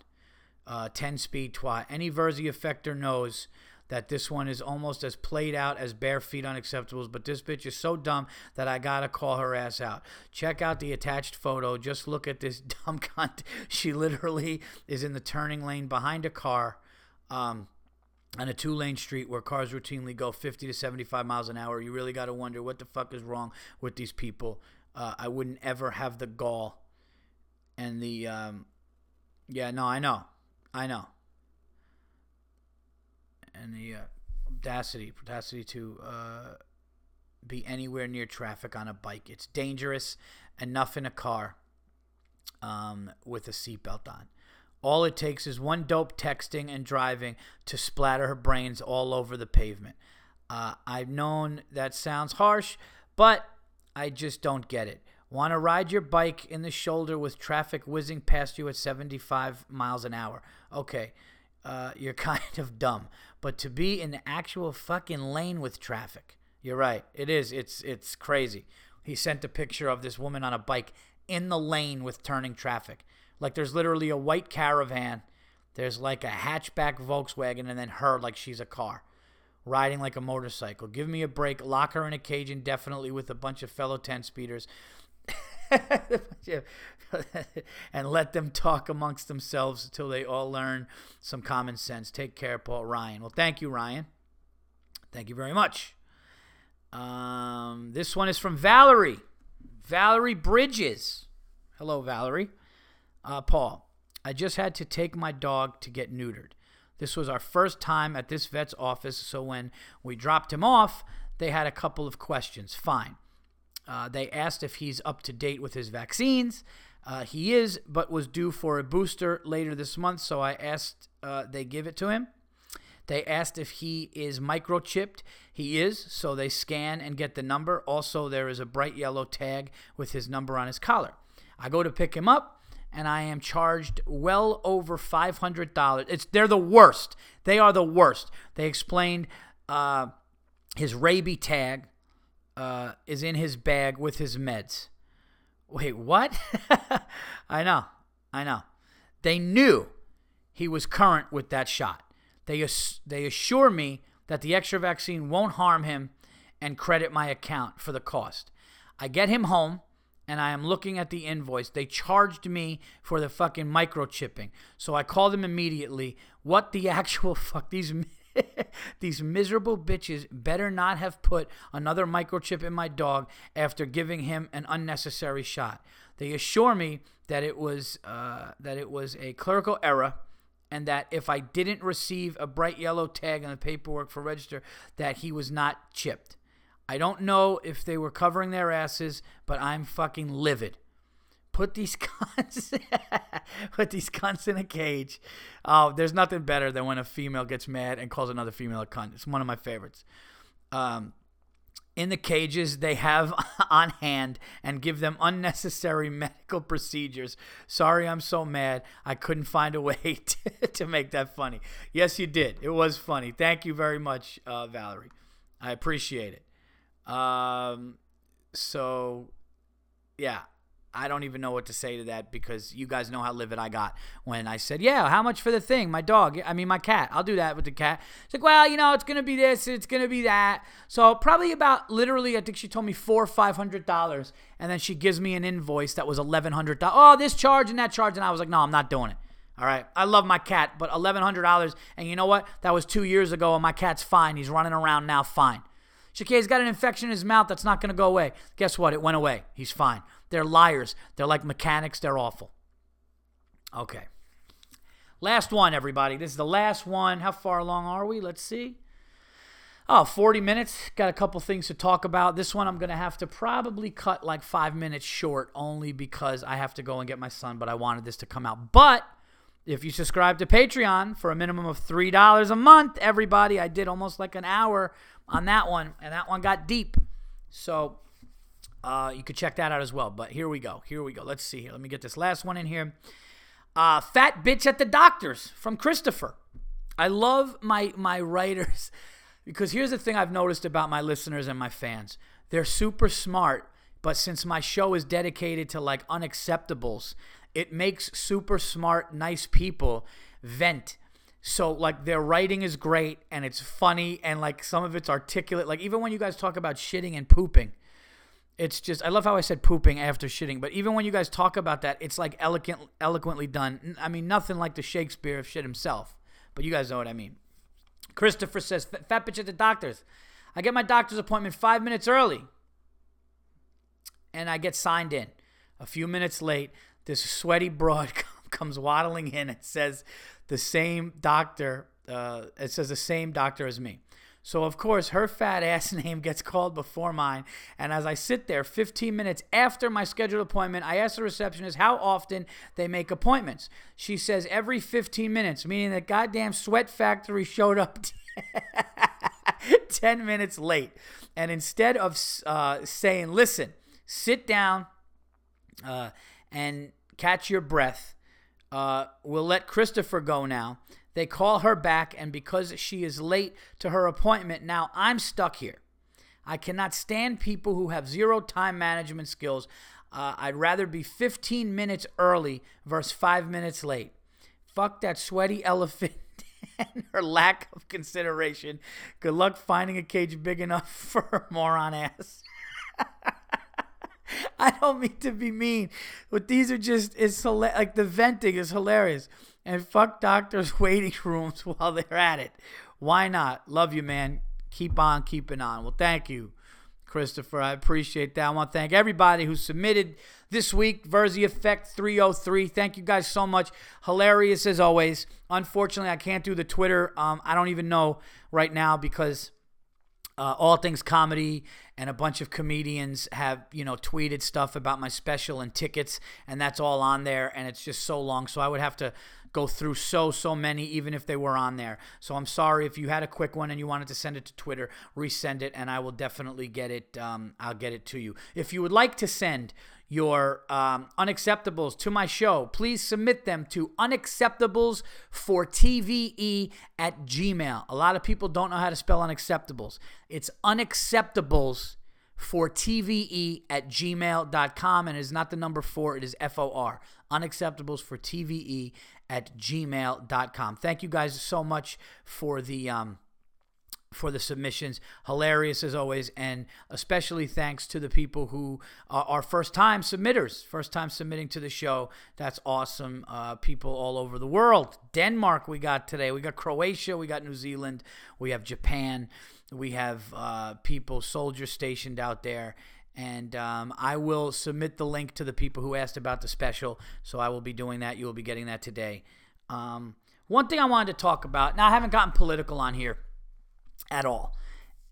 Uh, 10 speed twat. Any Virzi effector knows that this one is almost as played out as bare feet unacceptables, but this bitch is so dumb that I gotta call her ass out. Check out the attached photo. Just look at this dumb cunt. She literally is in the turning lane behind a car. Um, on a two lane street where cars routinely go 50 to 75 miles an hour, you really got to wonder what the fuck is wrong with these people. Uh, I wouldn't ever have the gall and the. Um, yeah, no, I know. I know. And the uh, audacity, audacity to uh, be anywhere near traffic on a bike. It's dangerous enough in a car um, with a seatbelt on. All it takes is one dope texting and driving to splatter her brains all over the pavement. Uh, I've known that sounds harsh, but I just don't get it. Want to ride your bike in the shoulder with traffic whizzing past you at 75 miles an hour? Okay, uh, you're kind of dumb. But to be in the actual fucking lane with traffic, you're right. It is. It's it's crazy. He sent a picture of this woman on a bike in the lane with turning traffic. Like there's literally a white caravan, there's like a hatchback Volkswagen, and then her like she's a car, riding like a motorcycle. Give me a break. Lock her in a cage indefinitely with a bunch of fellow 10 speeders. and let them talk amongst themselves until they all learn some common sense. Take care, Paul Ryan. Well, thank you, Ryan. Thank you very much. Um, this one is from Valerie. Valerie Bridges. Hello, Valerie. Uh, Paul, I just had to take my dog to get neutered. This was our first time at this vet's office, so when we dropped him off, they had a couple of questions. Fine. Uh, they asked if he's up to date with his vaccines. Uh, he is, but was due for a booster later this month, so I asked uh, they give it to him. They asked if he is microchipped. He is, so they scan and get the number. Also, there is a bright yellow tag with his number on his collar. I go to pick him up and I am charged well over five hundred dollars. It's they're the worst. They are the worst. They explained uh, his rabies tag uh, is in his bag with his meds. Wait, what? I know, I know. They knew he was current with that shot. They ass- they assure me that the extra vaccine won't harm him and credit my account for the cost. I get him home and I am looking at the invoice. They charged me for the fucking microchipping. So I call them immediately. What the actual fuck? These these miserable bitches better not have put another microchip in my dog after giving him an unnecessary shot. They assure me that it was uh, that it was a clerical error and that if I didn't receive a bright yellow tag on the paperwork for register, that he was not chipped. I don't know if they were covering their asses, but I'm fucking livid. Put these cunts, put these cunts in a cage. Oh, there's nothing better than when a female gets mad and calls another female a cunt. It's one of my favorites. Um, in the cages they have on hand and give them unnecessary medical procedures. Sorry, I'm so mad. I couldn't find a way to, to make that funny. Yes, you did. It was funny. Thank you very much, uh, Valerie. I appreciate it. Um, so, yeah, I don't even know what to say to that because you guys know how livid I got when I said, "Yeah, how much for the thing? My dog, I mean my cat. I'll do that with the cat." It's like, "Well, you know, it's gonna be this, it's gonna be that." So probably about literally, I think she told me four or five hundred dollars, and then she gives me an invoice that was eleven hundred dollars. Oh, this charge and that charge, and I was like, "No, I'm not doing it." All right, I love my cat, but eleven hundred dollars, and you know what? That was two years ago, and my cat's fine. He's running around now, fine. Shakir's got an infection in his mouth that's not going to go away. Guess what? It went away. He's fine. They're liars. They're like mechanics. They're awful. Okay. Last one, everybody. This is the last one. How far along are we? Let's see. Oh, 40 minutes. Got a couple things to talk about. This one I'm going to have to probably cut like five minutes short only because I have to go and get my son, but I wanted this to come out. But if you subscribe to Patreon for a minimum of $3 a month, everybody, I did almost like an hour on that one, and that one got deep. So uh, you could check that out as well. But here we go. Here we go. Let's see. Here. Let me get this last one in here. Uh, Fat bitch at the doctor's from Christopher. I love my my writers because here's the thing I've noticed about my listeners and my fans. They're super smart, but since my show is dedicated to like unacceptables, it makes super smart, nice people vent so like their writing is great and it's funny and like some of it's articulate. Like even when you guys talk about shitting and pooping, it's just I love how I said pooping after shitting, but even when you guys talk about that, it's like eloquent eloquently done. I mean nothing like the Shakespeare of shit himself, but you guys know what I mean. Christopher says, "Fat bitch at the doctor's. I get my doctor's appointment five minutes early, and I get signed in. A few minutes late, this sweaty broad comes waddling in and says." the same doctor. Uh, it says the same doctor as me. So, of course, her fat ass name gets called before mine. And as I sit there 15 minutes after my scheduled appointment, I ask the receptionist how often they make appointments. She says every 15 minutes, meaning that goddamn Sweat Factory showed up 10 minutes late. And instead of uh, saying, listen, sit down uh, and catch your breath, uh, we'll let Christopher go now. They call her back, and because she is late to her appointment, now I'm stuck here. I cannot stand people who have zero time management skills. Uh, I'd rather be 15 minutes early versus five minutes late. Fuck that sweaty elephant and her lack of consideration. Good luck finding a cage big enough for her moron ass. I don't mean to be mean, but these are just it's like the venting is hilarious. And fuck doctors' waiting rooms while they're at it. Why not? Love you, man. Keep on keeping on. Well, thank you, Christopher. I appreciate that. I want to thank everybody who submitted this week. Virzi Effect 303. Thank you guys so much. Hilarious as always. Unfortunately, I can't do the Twitter. Um, I don't even know right now because uh, all things comedy and a bunch of comedians have you know tweeted stuff about my special and tickets and that's all on there and it's just so long so i would have to go through so so many even if they were on there. So i'm sorry if you had a quick one and you wanted to send it to twitter resend it and i will definitely get it um, i'll get it to you. If you would like to send your um, unacceptables to my show, please submit them to unacceptables for TVE at Gmail. A lot of people don't know how to spell unacceptables. It's unacceptables for TVE at gmail.com and it is not the number four, it is F O R. Unacceptables for TVE at gmail.com. Thank you guys so much for the. Um, for the submissions. Hilarious as always. And especially thanks to the people who are first time submitters, first time submitting to the show. That's awesome. Uh, people all over the world. Denmark, we got today. We got Croatia. We got New Zealand. We have Japan. We have uh, people, soldiers stationed out there. And um, I will submit the link to the people who asked about the special. So I will be doing that. You will be getting that today. Um, one thing I wanted to talk about. Now, I haven't gotten political on here at all.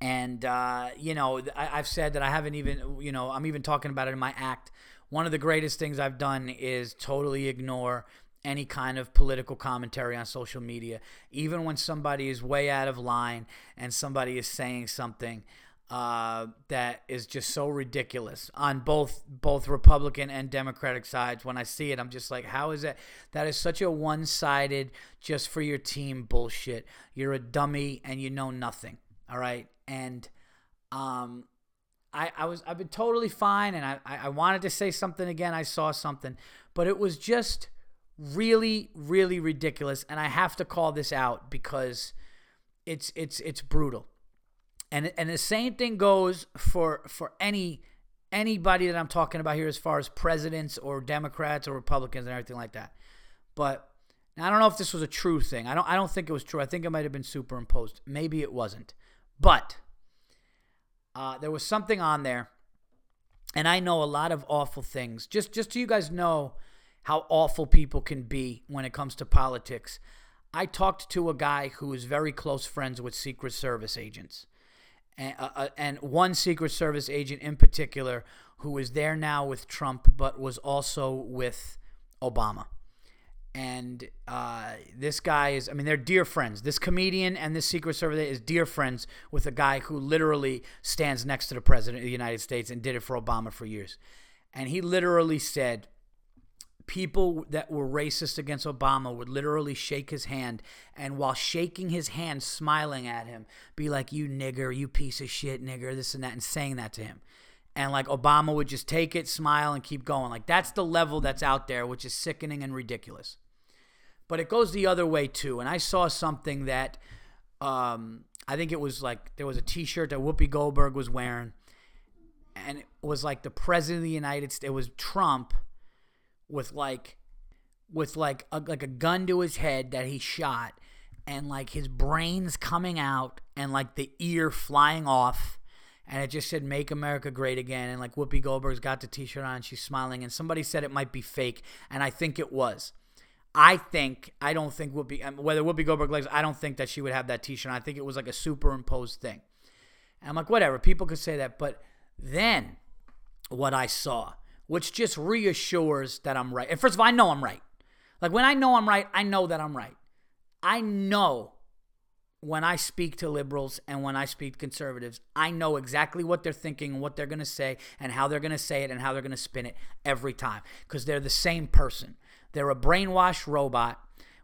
And uh, you know, I, I've said that I haven't even, you know, I'm even talking about it in my act. One of the greatest things I've done is totally ignore any kind of political commentary on social media, even when somebody is way out of line and somebody is saying something uh, that is just so ridiculous on both both Republican and Democratic sides. When I see it, I'm just like, how is that? That is such a one sided, just for your team bullshit. You're a dummy and you know nothing. All right, and um, I I was I've been totally fine, and I I wanted to say something again. I saw something, but it was just really really ridiculous, and I have to call this out because it's it's it's brutal and and the same thing goes for for any anybody that I'm talking about here as far as presidents or Democrats or Republicans and everything like that. But I don't know if this was a true thing. I don't I don't think it was true. I think it might have been superimposed. Maybe it wasn't. But uh, there was something on there, and I know a lot of awful things. Just just so you guys know how awful people can be when it comes to politics. I talked to a guy who is very close friends with Secret Service agents and, uh, uh, and one Secret Service agent in particular who is there now with Trump, but was also with Obama. And uh, this guy is, I mean, they're dear friends. This comedian and this Secret Service is dear friends with a guy who literally stands next to the President of the United States and did it for Obama for years. And he literally said, people that were racist against Obama would literally shake his hand and while shaking his hand, smiling at him, be like, You nigger, you piece of shit nigger, this and that, and saying that to him. And like Obama would just take it, smile, and keep going. Like that's the level that's out there, which is sickening and ridiculous. But it goes the other way too. And I saw something that um, I think it was like there was a t shirt that Whoopi Goldberg was wearing. And it was like the president of the United States, it was Trump with like with like a, like a gun to his head that he shot and like his brains coming out and like the ear flying off. And it just said make america great again. And like whoopi goldberg's got the t-shirt on she's smiling. And somebody said it might be fake. And i think it was. I think i don't think whoopi um, whether whoopi goldberg likes i don't think that she would have that t-shirt i think it was like a superimposed thing. And i'm like whatever. People could say that. But then what i saw which just reassures that I'm right. And first of all, I know I'm right. Like when I know I'm right, I know that I'm right. I know when I speak to liberals and when I speak to conservatives, I know exactly what they're thinking, and what they're going to say, and how they're going to say it and how they're going to spin it every time because they're the same person. They're a brainwashed robot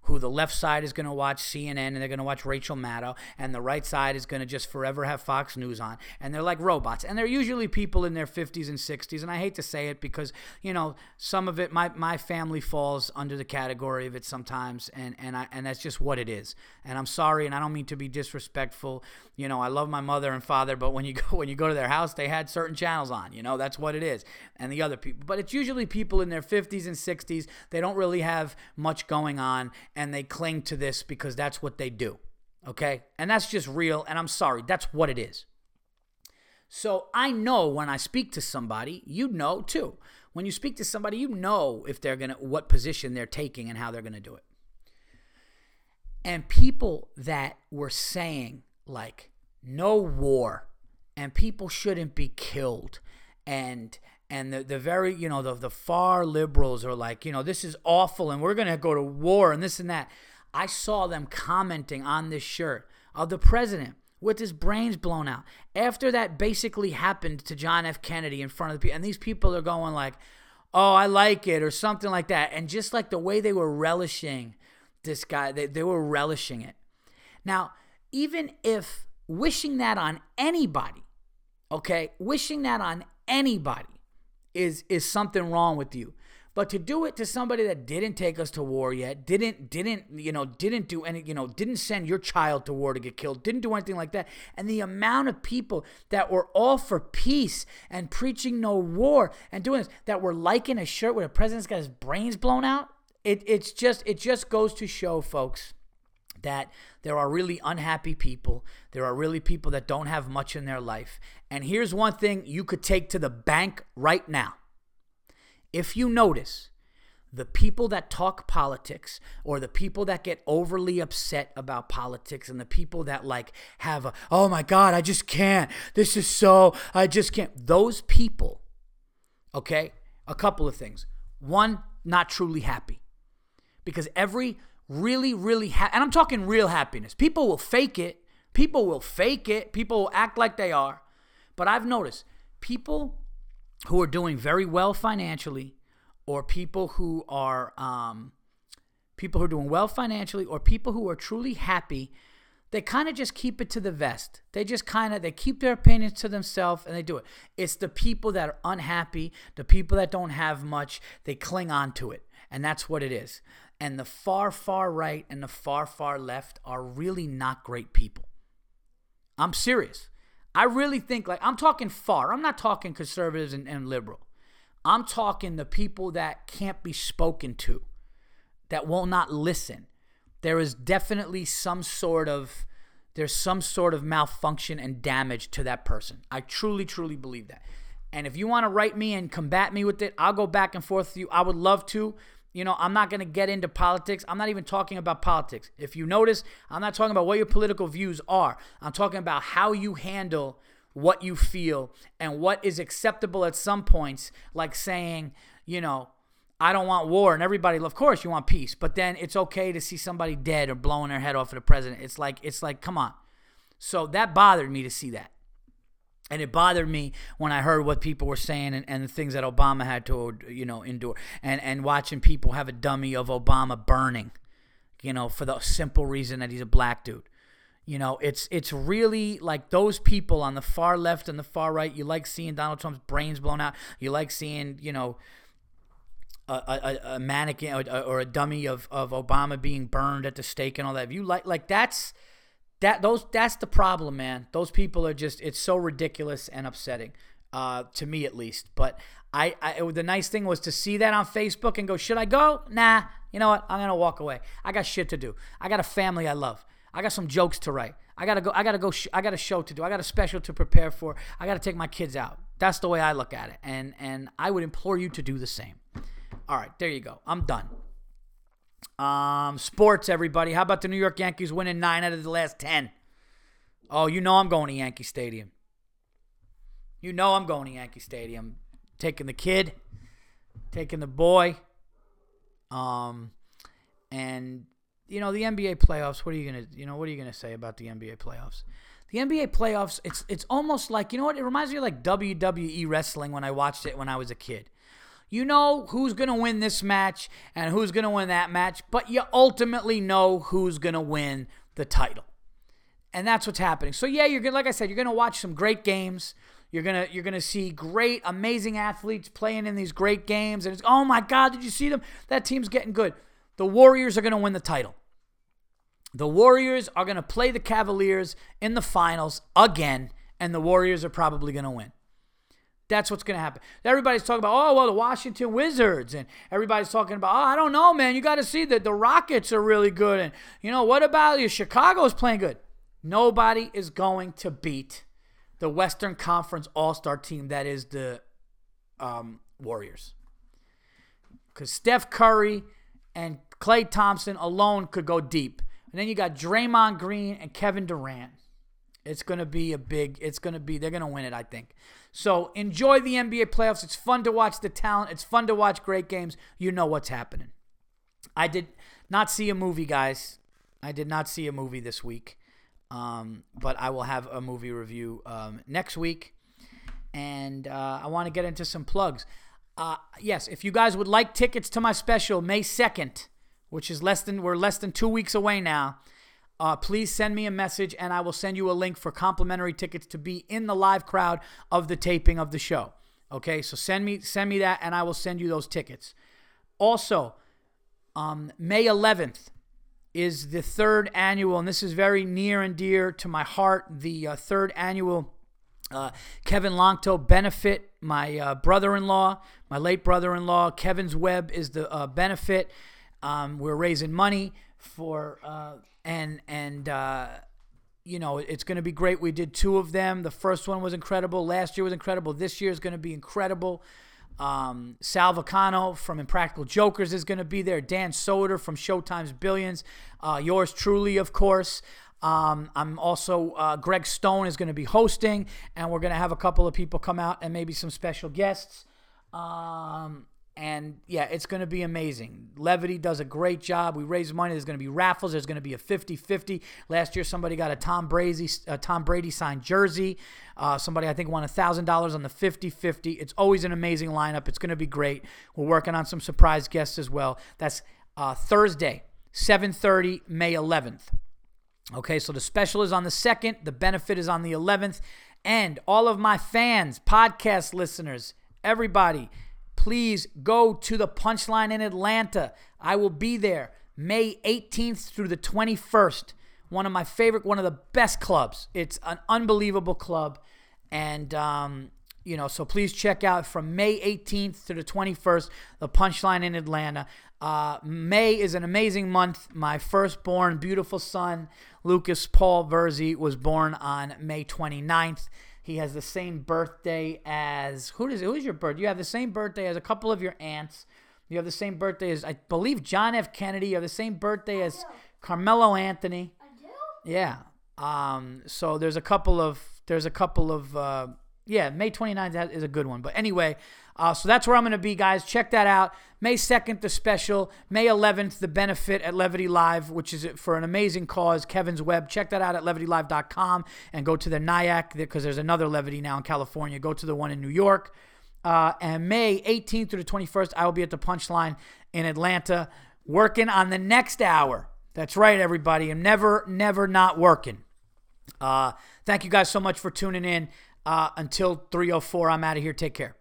who the left side is going to watch CNN and they're going to watch Rachel Maddow, and the right side is going to just forever have Fox News on. And they're like robots. And they're usually people in their 50s and 60s. And I hate to say it because, you know, some of it, my, my family falls under the category of it sometimes. And, and, I, and that's just what it is. And I'm sorry, and I don't mean to be disrespectful. You know, I love my mother and father, but when you go when you go to their house, they had certain channels on. You know, that's what it is. And the other people, but it's usually people in their 50s and 60s. They don't really have much going on, and they cling to this because that's what they do. Okay? And that's just real. And I'm sorry, that's what it is. So I know when I speak to somebody, you know too. When you speak to somebody, you know if they're going to, what position they're taking and how they're going to do it. And people that were saying, like, no war and people shouldn't be killed and and the, the very you know the, the far liberals are like you know this is awful and we're going to go to war and this and that. I saw them commenting on this shirt of the president with his brains blown out. After that basically happened to john f. Kennedy in front of the people and these people are going like oh i like it or something like that. And just like the way they were relishing this guy they, they were relishing it. Now even if wishing that on anybody okay wishing that on anybody is is something wrong with you. But to do it to somebody that didn't take us to war yet, didn't didn't you know didn't do any you know didn't send your child to war to get killed, didn't do anything like that, and the amount of people that were all for peace and preaching no war and doing this that were liking a shirt where the president's got his brains blown out, it it's just it just goes to show, folks, that there are really unhappy people. There are really people that don't have much in their life. And here's one thing you could take to the bank right now. If you notice, the people that talk politics or the people that get overly upset about politics and the people that like have a oh my god i just can't this is so i just can't those people okay a couple of things one not truly happy because every really really ha- and i'm talking real happiness. People will fake it. People will fake it. People will act like they are. But i've noticed people who are doing very well financially or people who are um, people who are doing well financially or people who are truly happy they kind of just keep it to the vest. They just kind of they keep their opinions to themselves and they do it. It's the people that are unhappy the people that don't have much they cling on to it. And that's what it is and the far far right and the far far left are really not great people i'm serious i really think like i'm talking far i'm not talking conservatives and, and liberal I'm talking the people that can't be spoken to, that will not listen. There is definitely some sort of there's some sort of malfunction and damage to that person. I truly, truly believe that. And if you want to write me and combat me with it, I'll go back and forth with you. I would love to. You know, I'm not going to get into politics. I'm not even talking about politics. If you notice, I'm not talking about what your political views are. I'm talking about how you handle what you feel and what is acceptable at some points, like saying, you know, I don't want war and everybody of course you want peace, but then it's okay to see somebody dead or blowing their head off of the president. It's like it's like come on. So that bothered me to see that. And it bothered me when I heard what people were saying and, and the things that Obama had to, you know, endure. And and watching people have a dummy of Obama burning, you know, for the simple reason that he's a black dude. You know, it's it's really like those people on the far left and the far right. You like seeing Donald Trump's brains blown out. You like seeing, you know, a, a, a mannequin or, or, a dummy of, of Obama being burned at the stake and all that. If you like, like that's that those that's the problem, man. Those people are just it's so ridiculous and upsetting, uh, to me at least. But I, I the nice thing was to see that on Facebook and go, should I go? Nah. You know what? I'm gonna walk away. I got shit to do. I got a family I love. I got some jokes to write. I gotta go. I gotta go. Sh- I got a show to do. I got a special to prepare for. I gotta take my kids out. That's the way I look at it, and and I would implore you to do the same. All right, there you go. I'm done. Um, sports, everybody. How about the New York Yankees winning nine out of the last ten? Oh, you know I'm going to Yankee Stadium. You know I'm going to Yankee Stadium. Taking the kid, taking the boy. Um, and you know the NBA playoffs. What are you gonna you know what are you gonna say about the NBA playoffs? The NBA playoffs. It's it's almost like you know what it reminds me of like WWE wrestling when I watched it when I was a kid. You know who's gonna win this match and who's gonna win that match, but you ultimately know who's gonna win the title, and that's what's happening. So yeah, you're gonna like I said, you're gonna watch some great games. You're gonna you're gonna see great, amazing athletes playing in these great games, and it's oh my God, did you see them? That team's getting good the Warriors are going to win the title. The Warriors are going to play the Cavaliers in the finals again, and the Warriors are probably going to win. That's what's going to happen. Everybody's talking about, oh, well, the Washington Wizards. And everybody's talking about, oh, I don't know, man. You got to see that the Rockets are really good. And, you know, what about you? Chicago's playing good. Nobody is going to beat the Western Conference All Star team that is the um, Warriors. Because Steph Curry and Klay Thompson alone could go deep. And then you got Draymond Green and Kevin Durant. It's going to be a big, it's going to be, they're going to win it, I think. So enjoy the NBA playoffs. It's fun to watch the talent. It's fun to watch great games. You know what's happening. I did not see a movie, guys. I did not see a movie this week. Um, but I will have a movie review um, next week. And uh, I want to get into some plugs. Uh, yes, if you guys would like tickets to my special May 2nd, which is less than we're less than two weeks away now. Uh, please send me a message and I will send you a link for complimentary tickets to be in the live crowd of the taping of the show. Okay, so send me send me that and I will send you those tickets. Also, um, May 11th is the third annual, and this is very near and dear to my heart. The uh, third annual uh, Kevin Longto benefit, my uh, brother-in-law, my late brother-in-law. Kevin's Web is the uh, benefit. Um, we're raising money for uh, and and uh, you know it's going to be great. We did two of them. The first one was incredible. Last year was incredible. This year is going to be incredible. Um, Sal Vulcano from Impractical Jokers is going to be there. Dan Soder from Showtime's Billions. Uh, yours truly, of course. Um, I'm also, uh, Greg Stone is going to be hosting, and we're going to have a couple of people come out and maybe some special guests. Um, and yeah, it's going to be amazing. Levity does a great job. We raise money. There's going to be raffles. There's going to be a 50-50. Last year, somebody got a Tom Brady, a Tom Brady signed jersey. Uh, somebody I think won $1,000 on the 50-50. It's always an amazing lineup. It's going to be great. We're working on some surprise guests as well. That's uh, Thursday, 7:30, May 11th. Okay, so the special is on the 2nd. The benefit is on the 11th. And all of my fans, podcast listeners, everybody please go to the Punchline in Atlanta. I will be there May 18th through the 21st. One of my favorite, one of the best clubs. It's an unbelievable club. And, um, you know, so please check out from May 18th to the 21st, the Punchline in Atlanta. Uh, May is an amazing month. My firstborn, beautiful son, Lucas Paul Virzi, was born on May 29th. He has the same birthday as who is who is your birthday? You have the same birthday as a couple of your aunts. You have the same birthday as I believe John F. Kennedy. You have the same birthday as Carmelo Anthony. I do. Yeah. Um. So there's a couple of there's a couple of uh, yeah. May 29th is a good one. But anyway, uh, so that's where I'm going to be, guys. Check that out. May 2nd, the special. May 11th, the benefit at Levity Live, which is for an amazing cause, Kevin's Web. Check that out at levitylive.com and go to the Nyack because there's another Levity now in California. Go to the one in New York. Uh, and May 18th through the 21st, I will be at the Punchline in Atlanta working on the next hour. That's right, everybody. I'm never, never not working. Uh, thank you guys so much for tuning in. Uh, until 304, I'm out of here. Take care.